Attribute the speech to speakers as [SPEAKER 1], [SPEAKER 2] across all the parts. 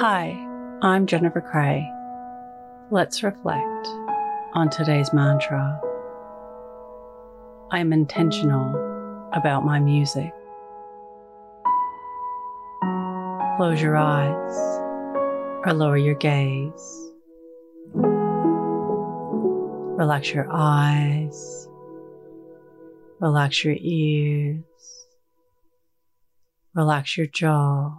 [SPEAKER 1] Hi, I'm Jennifer Cray. Let's reflect on today's mantra. I am intentional about my music. Close your eyes or lower your gaze. Relax your eyes. Relax your ears. Relax your jaw.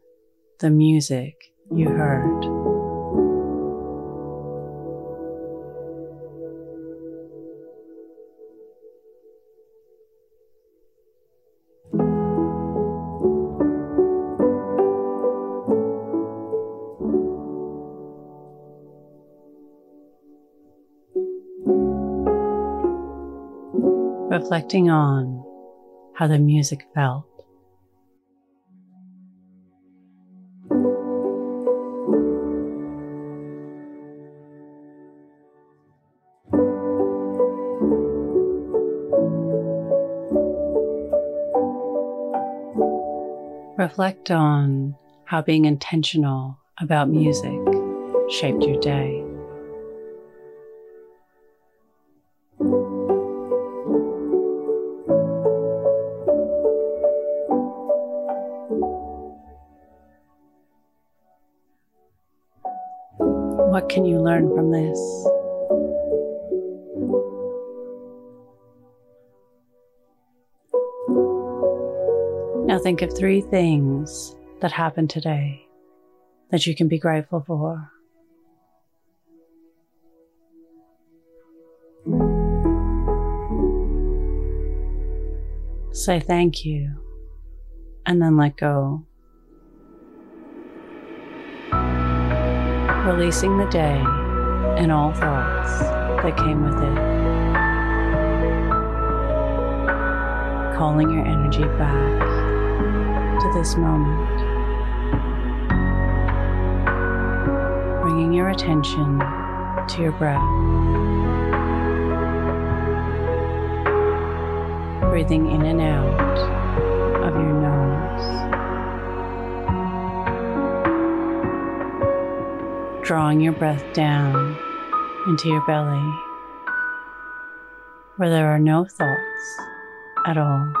[SPEAKER 1] the music you heard. reflecting on how the music felt. Reflect on how being intentional about music shaped your day. What can you learn from this? Now think of three things that happened today that you can be grateful for. Say thank you and then let go. Releasing the day and all thoughts that came with it. Calling your energy back to this moment. Bringing your attention to your breath. Breathing in and out of your nose. Drawing your breath down into your belly where there are no thoughts at all.